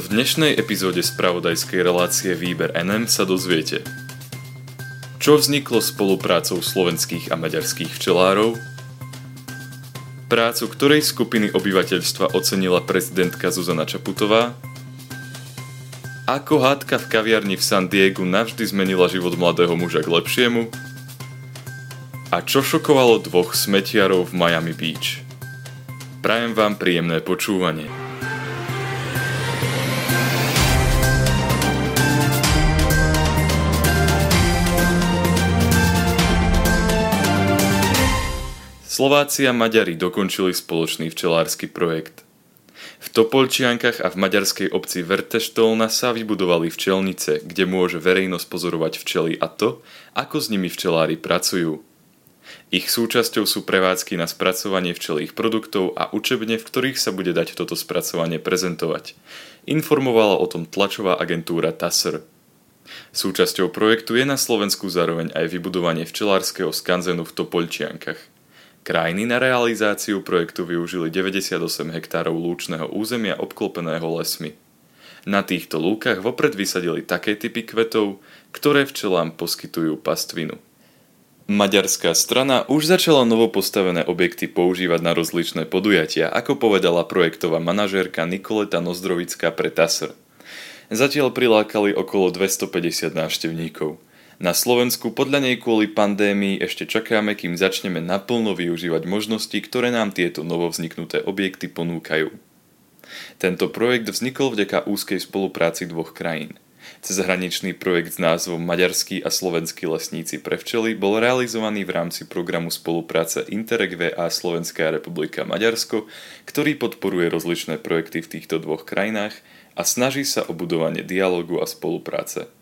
V dnešnej epizóde spravodajskej relácie Výber NM sa dozviete Čo vzniklo spoluprácou slovenských a maďarských včelárov Prácu ktorej skupiny obyvateľstva ocenila prezidentka Zuzana Čaputová Ako hádka v kaviarni v San Diegu navždy zmenila život mladého muža k lepšiemu a čo šokovalo dvoch smetiarov v Miami Beach. Prajem vám príjemné počúvanie. Slováci a Maďari dokončili spoločný včelársky projekt. V Topolčiankach a v maďarskej obci Verteštolna sa vybudovali včelnice, kde môže verejnosť pozorovať včely a to, ako s nimi včelári pracujú. Ich súčasťou sú prevádzky na spracovanie včelých produktov a učebne, v ktorých sa bude dať toto spracovanie prezentovať. Informovala o tom tlačová agentúra TASR. Súčasťou projektu je na Slovensku zároveň aj vybudovanie včelárskeho skanzenu v Topolčiankach. Krajiny na realizáciu projektu využili 98 hektárov lúčneho územia obklopeného lesmi. Na týchto lúkach vopred vysadili také typy kvetov, ktoré včelám poskytujú pastvinu. Maďarská strana už začala novopostavené objekty používať na rozličné podujatia, ako povedala projektová manažérka Nikoleta Nozdrovická pre TASR. Zatiaľ prilákali okolo 250 návštevníkov – na Slovensku podľa nej kvôli pandémii ešte čakáme, kým začneme naplno využívať možnosti, ktoré nám tieto novovzniknuté objekty ponúkajú. Tento projekt vznikol vďaka úzkej spolupráci dvoch krajín. Cezhraničný projekt s názvom Maďarskí a slovenskí lesníci pre včely bol realizovaný v rámci programu spolupráce Interreg VA Slovenská republika Maďarsko, ktorý podporuje rozličné projekty v týchto dvoch krajinách a snaží sa o budovanie dialogu a spolupráce.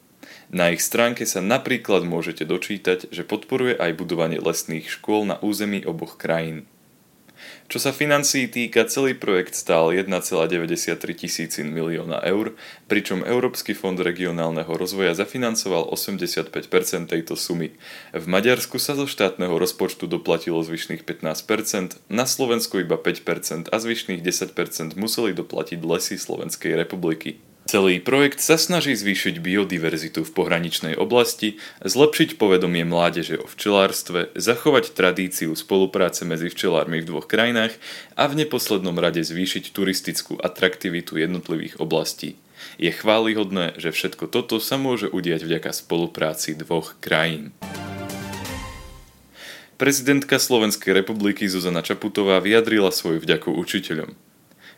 Na ich stránke sa napríklad môžete dočítať, že podporuje aj budovanie lesných škôl na území oboch krajín. Čo sa financií týka, celý projekt stál 1,93 tisícin milióna eur, pričom Európsky fond regionálneho rozvoja zafinancoval 85% tejto sumy. V Maďarsku sa zo štátneho rozpočtu doplatilo zvyšných 15%, na Slovensku iba 5% a zvyšných 10% museli doplatiť lesy Slovenskej republiky. Celý projekt sa snaží zvýšiť biodiverzitu v pohraničnej oblasti, zlepšiť povedomie mládeže o včelárstve, zachovať tradíciu spolupráce medzi včelármi v dvoch krajinách a v neposlednom rade zvýšiť turistickú atraktivitu jednotlivých oblastí. Je chválihodné, že všetko toto sa môže udiať vďaka spolupráci dvoch krajín. Prezidentka Slovenskej republiky Zuzana Čaputová vyjadrila svoju vďaku učiteľom.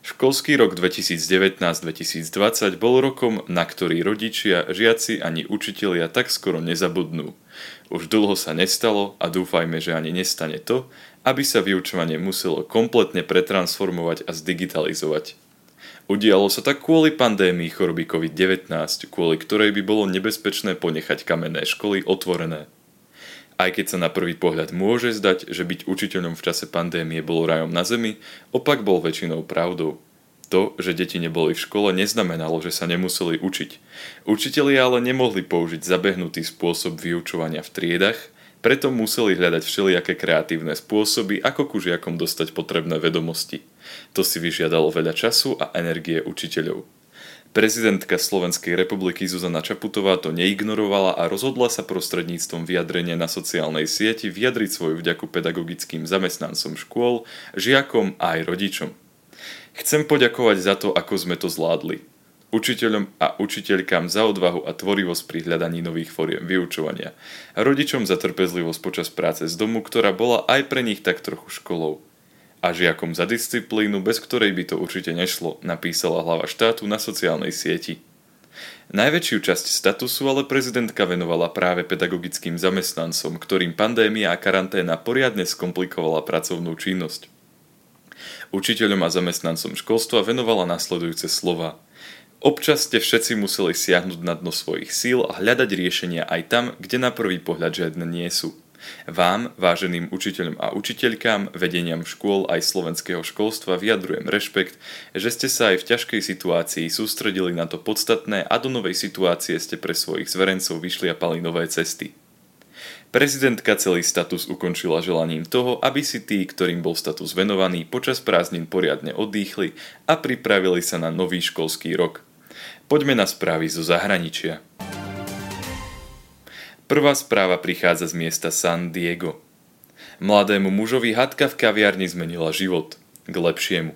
Školský rok 2019-2020 bol rokom, na ktorý rodičia, žiaci ani učitelia tak skoro nezabudnú. Už dlho sa nestalo a dúfajme, že ani nestane to, aby sa vyučovanie muselo kompletne pretransformovať a zdigitalizovať. Udialo sa tak kvôli pandémii choroby COVID-19, kvôli ktorej by bolo nebezpečné ponechať kamenné školy otvorené. Aj keď sa na prvý pohľad môže zdať, že byť učiteľom v čase pandémie bolo rajom na zemi, opak bol väčšinou pravdou. To, že deti neboli v škole, neznamenalo, že sa nemuseli učiť. Učitelia ale nemohli použiť zabehnutý spôsob vyučovania v triedach, preto museli hľadať všelijaké kreatívne spôsoby, ako ku žiakom dostať potrebné vedomosti. To si vyžiadalo veľa času a energie učiteľov. Prezidentka Slovenskej republiky Zuzana Čaputová to neignorovala a rozhodla sa prostredníctvom vyjadrenia na sociálnej sieti vyjadriť svoju vďaku pedagogickým zamestnancom škôl, žiakom a aj rodičom. Chcem poďakovať za to, ako sme to zvládli. Učiteľom a učiteľkám za odvahu a tvorivosť pri hľadaní nových fóriem vyučovania. Rodičom za trpezlivosť počas práce z domu, ktorá bola aj pre nich tak trochu školou a žiakom za disciplínu, bez ktorej by to určite nešlo, napísala hlava štátu na sociálnej sieti. Najväčšiu časť statusu ale prezidentka venovala práve pedagogickým zamestnancom, ktorým pandémia a karanténa poriadne skomplikovala pracovnú činnosť. Učiteľom a zamestnancom školstva venovala nasledujúce slova. Občas ste všetci museli siahnuť na dno svojich síl a hľadať riešenia aj tam, kde na prvý pohľad žiadne nie sú. Vám, váženým učiteľom a učiteľkám, vedeniam škôl aj slovenského školstva vyjadrujem rešpekt, že ste sa aj v ťažkej situácii sústredili na to podstatné a do novej situácie ste pre svojich zverencov vyšliapali nové cesty. Prezidentka celý status ukončila želaním toho, aby si tí, ktorým bol status venovaný, počas prázdnin poriadne oddychli a pripravili sa na nový školský rok – Poďme na správy zo zahraničia. Prvá správa prichádza z miesta San Diego. Mladému mužovi hadka v kaviarni zmenila život. K lepšiemu.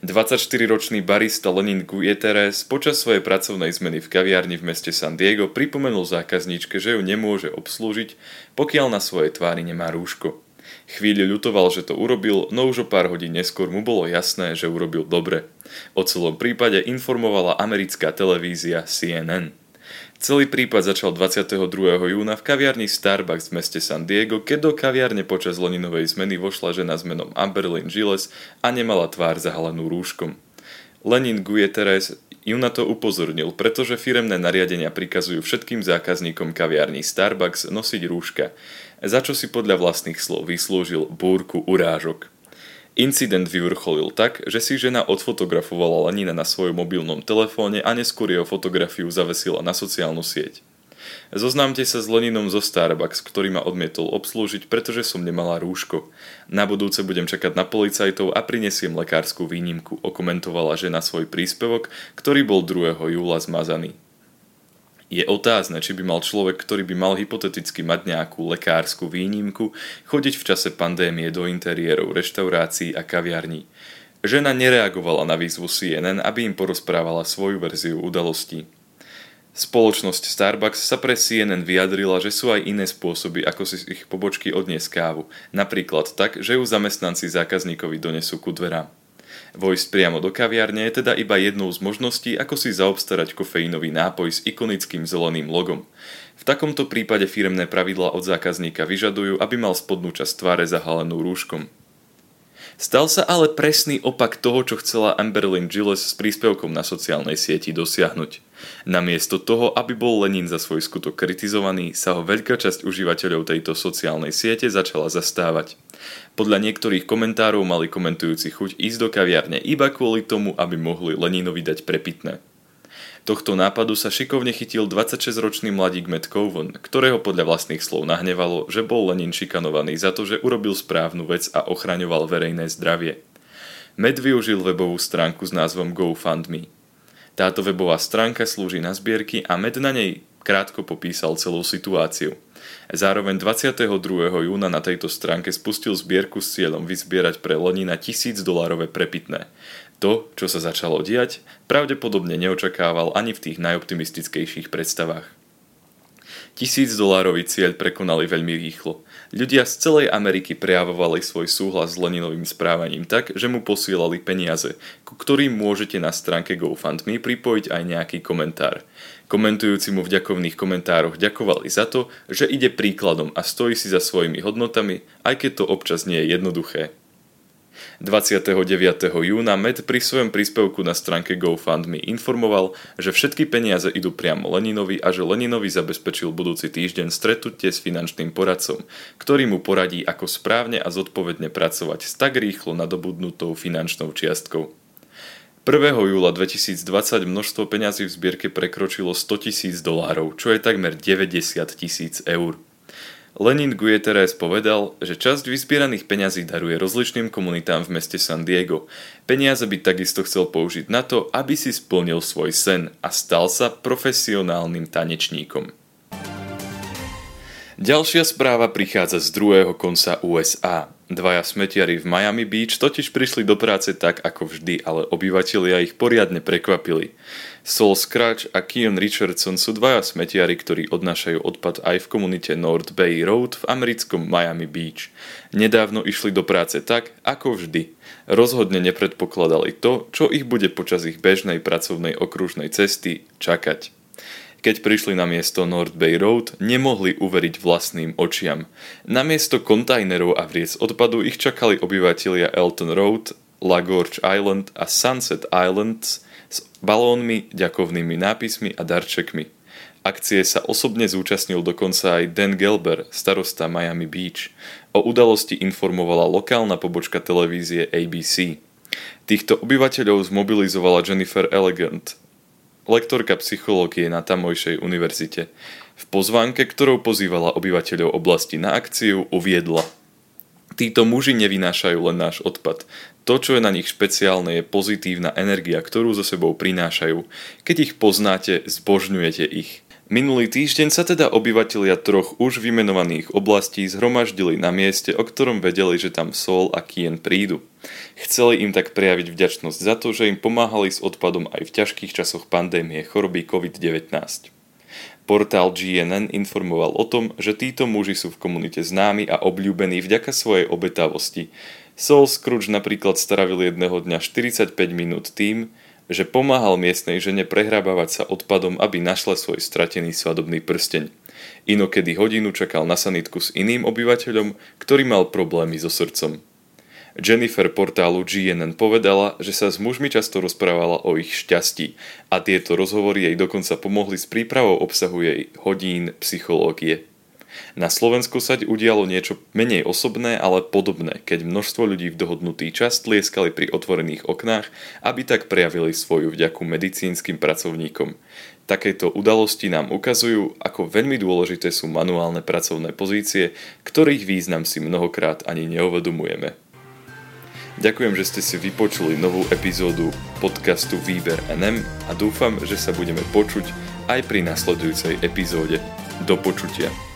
24-ročný barista Lenin Guieteres počas svojej pracovnej zmeny v kaviarni v meste San Diego pripomenul zákazníčke, že ju nemôže obslúžiť, pokiaľ na svojej tvári nemá rúško. Chvíľu ľutoval, že to urobil, no už o pár hodín neskôr mu bolo jasné, že urobil dobre. O celom prípade informovala americká televízia CNN. Celý prípad začal 22. júna v kaviarni Starbucks v meste San Diego, keď do kaviarne počas Leninovej zmeny vošla žena s menom Amberlyn Gilles a nemala tvár zahalenú rúškom. Lenin Guieteres ju na to upozornil, pretože firemné nariadenia prikazujú všetkým zákazníkom kaviarní Starbucks nosiť rúška, za čo si podľa vlastných slov vyslúžil búrku urážok. Incident vyvrcholil tak, že si žena odfotografovala Lenina na svojom mobilnom telefóne a neskôr jeho fotografiu zavesila na sociálnu sieť. Zoznámte sa s Leninom zo Starbucks, ktorý ma odmietol obslúžiť, pretože som nemala rúško. Na budúce budem čakať na policajtov a prinesiem lekárskú výnimku, okomentovala žena svoj príspevok, ktorý bol 2. júla zmazaný. Je otázne, či by mal človek, ktorý by mal hypoteticky mať nejakú lekárskú výnimku, chodiť v čase pandémie do interiérov reštaurácií a kaviarní. Žena nereagovala na výzvu CNN, aby im porozprávala svoju verziu udalostí. Spoločnosť Starbucks sa pre CNN vyjadrila, že sú aj iné spôsoby, ako si ich pobočky odniesť kávu. Napríklad tak, že ju zamestnanci zákazníkovi donesú ku dverám. Vojsť priamo do kaviarne je teda iba jednou z možností, ako si zaobstarať kofeínový nápoj s ikonickým zeleným logom. V takomto prípade firemné pravidlá od zákazníka vyžadujú, aby mal spodnú časť tváre zahalenú rúškom. Stal sa ale presný opak toho, čo chcela Amberlyn Gilles s príspevkom na sociálnej sieti dosiahnuť. Namiesto toho, aby bol Lenin za svoj skutok kritizovaný, sa ho veľká časť užívateľov tejto sociálnej siete začala zastávať. Podľa niektorých komentárov mali komentujúci chuť ísť do kaviarne iba kvôli tomu, aby mohli Leninovi dať prepitné. Tohto nápadu sa šikovne chytil 26-ročný mladík Cowan, ktorého podľa vlastných slov nahnevalo, že bol Lenin šikanovaný za to, že urobil správnu vec a ochraňoval verejné zdravie. Matt využil webovú stránku s názvom GoFundMe. Táto webová stránka slúži na zbierky a Matt na nej krátko popísal celú situáciu. Zároveň 22. júna na tejto stránke spustil zbierku s cieľom vyzbierať pre Lenina tisíc dolárové prepitné. To, čo sa začalo diať, pravdepodobne neočakával ani v tých najoptimistickejších predstavách. Tisíc dolárový cieľ prekonali veľmi rýchlo. Ľudia z celej Ameriky prejavovali svoj súhlas s Leninovým správaním tak, že mu posielali peniaze, ku ktorým môžete na stránke GoFundMe pripojiť aj nejaký komentár. Komentujúci mu v ďakovných komentároch ďakovali za to, že ide príkladom a stojí si za svojimi hodnotami, aj keď to občas nie je jednoduché. 29. júna Med pri svojom príspevku na stránke GoFundMe informoval, že všetky peniaze idú priamo Leninovi a že Leninovi zabezpečil budúci týždeň stretnutie s finančným poradcom, ktorý mu poradí, ako správne a zodpovedne pracovať s tak rýchlo nadobudnutou finančnou čiastkou. 1. júla 2020 množstvo peňazí v zbierke prekročilo 100 tisíc dolárov, čo je takmer 90 tisíc eur. Lenin Guterres povedal, že časť vyzbieraných peňazí daruje rozličným komunitám v meste San Diego. Peniaze by takisto chcel použiť na to, aby si splnil svoj sen a stal sa profesionálnym tanečníkom. Ďalšia správa prichádza z druhého konca USA. Dvaja smetiari v Miami Beach totiž prišli do práce tak ako vždy, ale obyvatelia ich poriadne prekvapili. Saul Scratch a Kion Richardson sú dvaja smetiari, ktorí odnášajú odpad aj v komunite North Bay Road v americkom Miami Beach. Nedávno išli do práce tak, ako vždy. Rozhodne nepredpokladali to, čo ich bude počas ich bežnej pracovnej okružnej cesty čakať. Keď prišli na miesto North Bay Road, nemohli uveriť vlastným očiam. Na miesto kontajnerov a vriec odpadu ich čakali obyvatelia Elton Road, Lagorge Island a Sunset Islands s balónmi, ďakovnými nápismi a darčekmi. Akcie sa osobne zúčastnil dokonca aj Dan Gelber, starosta Miami Beach. O udalosti informovala lokálna pobočka televízie ABC. Týchto obyvateľov zmobilizovala Jennifer Elegant, lektorka psychológie na tamojšej univerzite. V pozvánke, ktorou pozývala obyvateľov oblasti na akciu, uviedla Títo muži nevynášajú len náš odpad. To, čo je na nich špeciálne, je pozitívna energia, ktorú so sebou prinášajú. Keď ich poznáte, zbožňujete ich. Minulý týždeň sa teda obyvatelia troch už vymenovaných oblastí zhromaždili na mieste, o ktorom vedeli, že tam Sol a Kien prídu. Chceli im tak prejaviť vďačnosť za to, že im pomáhali s odpadom aj v ťažkých časoch pandémie choroby COVID-19. Portál GNN informoval o tom, že títo muži sú v komunite známi a obľúbení vďaka svojej obetavosti. Soul Scrooge napríklad staravil jedného dňa 45 minút tým, že pomáhal miestnej žene prehrábavať sa odpadom, aby našla svoj stratený svadobný prsteň. Inokedy hodinu čakal na sanitku s iným obyvateľom, ktorý mal problémy so srdcom. Jennifer portálu GNN povedala, že sa s mužmi často rozprávala o ich šťastí a tieto rozhovory jej dokonca pomohli s prípravou obsahu jej hodín psychológie. Na Slovensku sa udialo niečo menej osobné, ale podobné, keď množstvo ľudí v dohodnutý čas tlieskali pri otvorených oknách, aby tak prejavili svoju vďaku medicínskym pracovníkom. Takéto udalosti nám ukazujú, ako veľmi dôležité sú manuálne pracovné pozície, ktorých význam si mnohokrát ani neuvedomujeme. Ďakujem, že ste si vypočuli novú epizódu podcastu Výber NM a dúfam, že sa budeme počuť aj pri nasledujúcej epizóde. Do počutia.